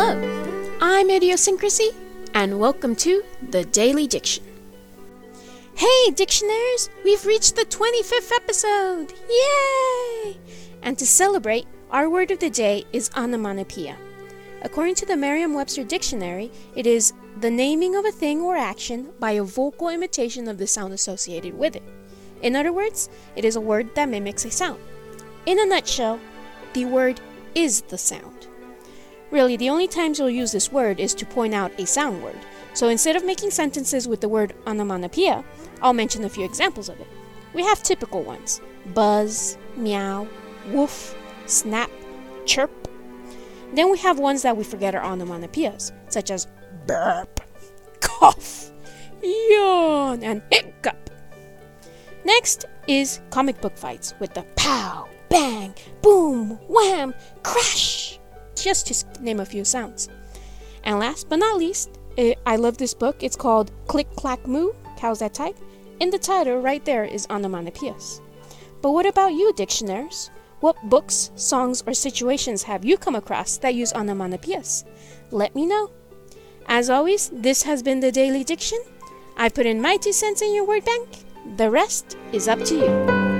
I'm Idiosyncrasy, and welcome to the Daily Diction. Hey, dictionaries! We've reached the 25th episode! Yay! And to celebrate, our word of the day is onomatopoeia. According to the Merriam Webster Dictionary, it is the naming of a thing or action by a vocal imitation of the sound associated with it. In other words, it is a word that mimics a sound. In a nutshell, the word is the sound. Really, the only times you'll use this word is to point out a sound word. So instead of making sentences with the word onomatopoeia, I'll mention a few examples of it. We have typical ones buzz, meow, woof, snap, chirp. Then we have ones that we forget are onomatopoeias, such as burp, cough, yawn, and hiccup. Next is comic book fights with the pow, bang, boom, wham, crash just to name a few sounds. And last but not least, it, I love this book. It's called Click Clack Moo, Cows That Type. In the title, right there, is onomatopoeias. But what about you, dictionaries? What books, songs, or situations have you come across that use onomatopoeias? Let me know. As always, this has been the Daily Diction. I put in my two cents in your word bank. The rest is up to you.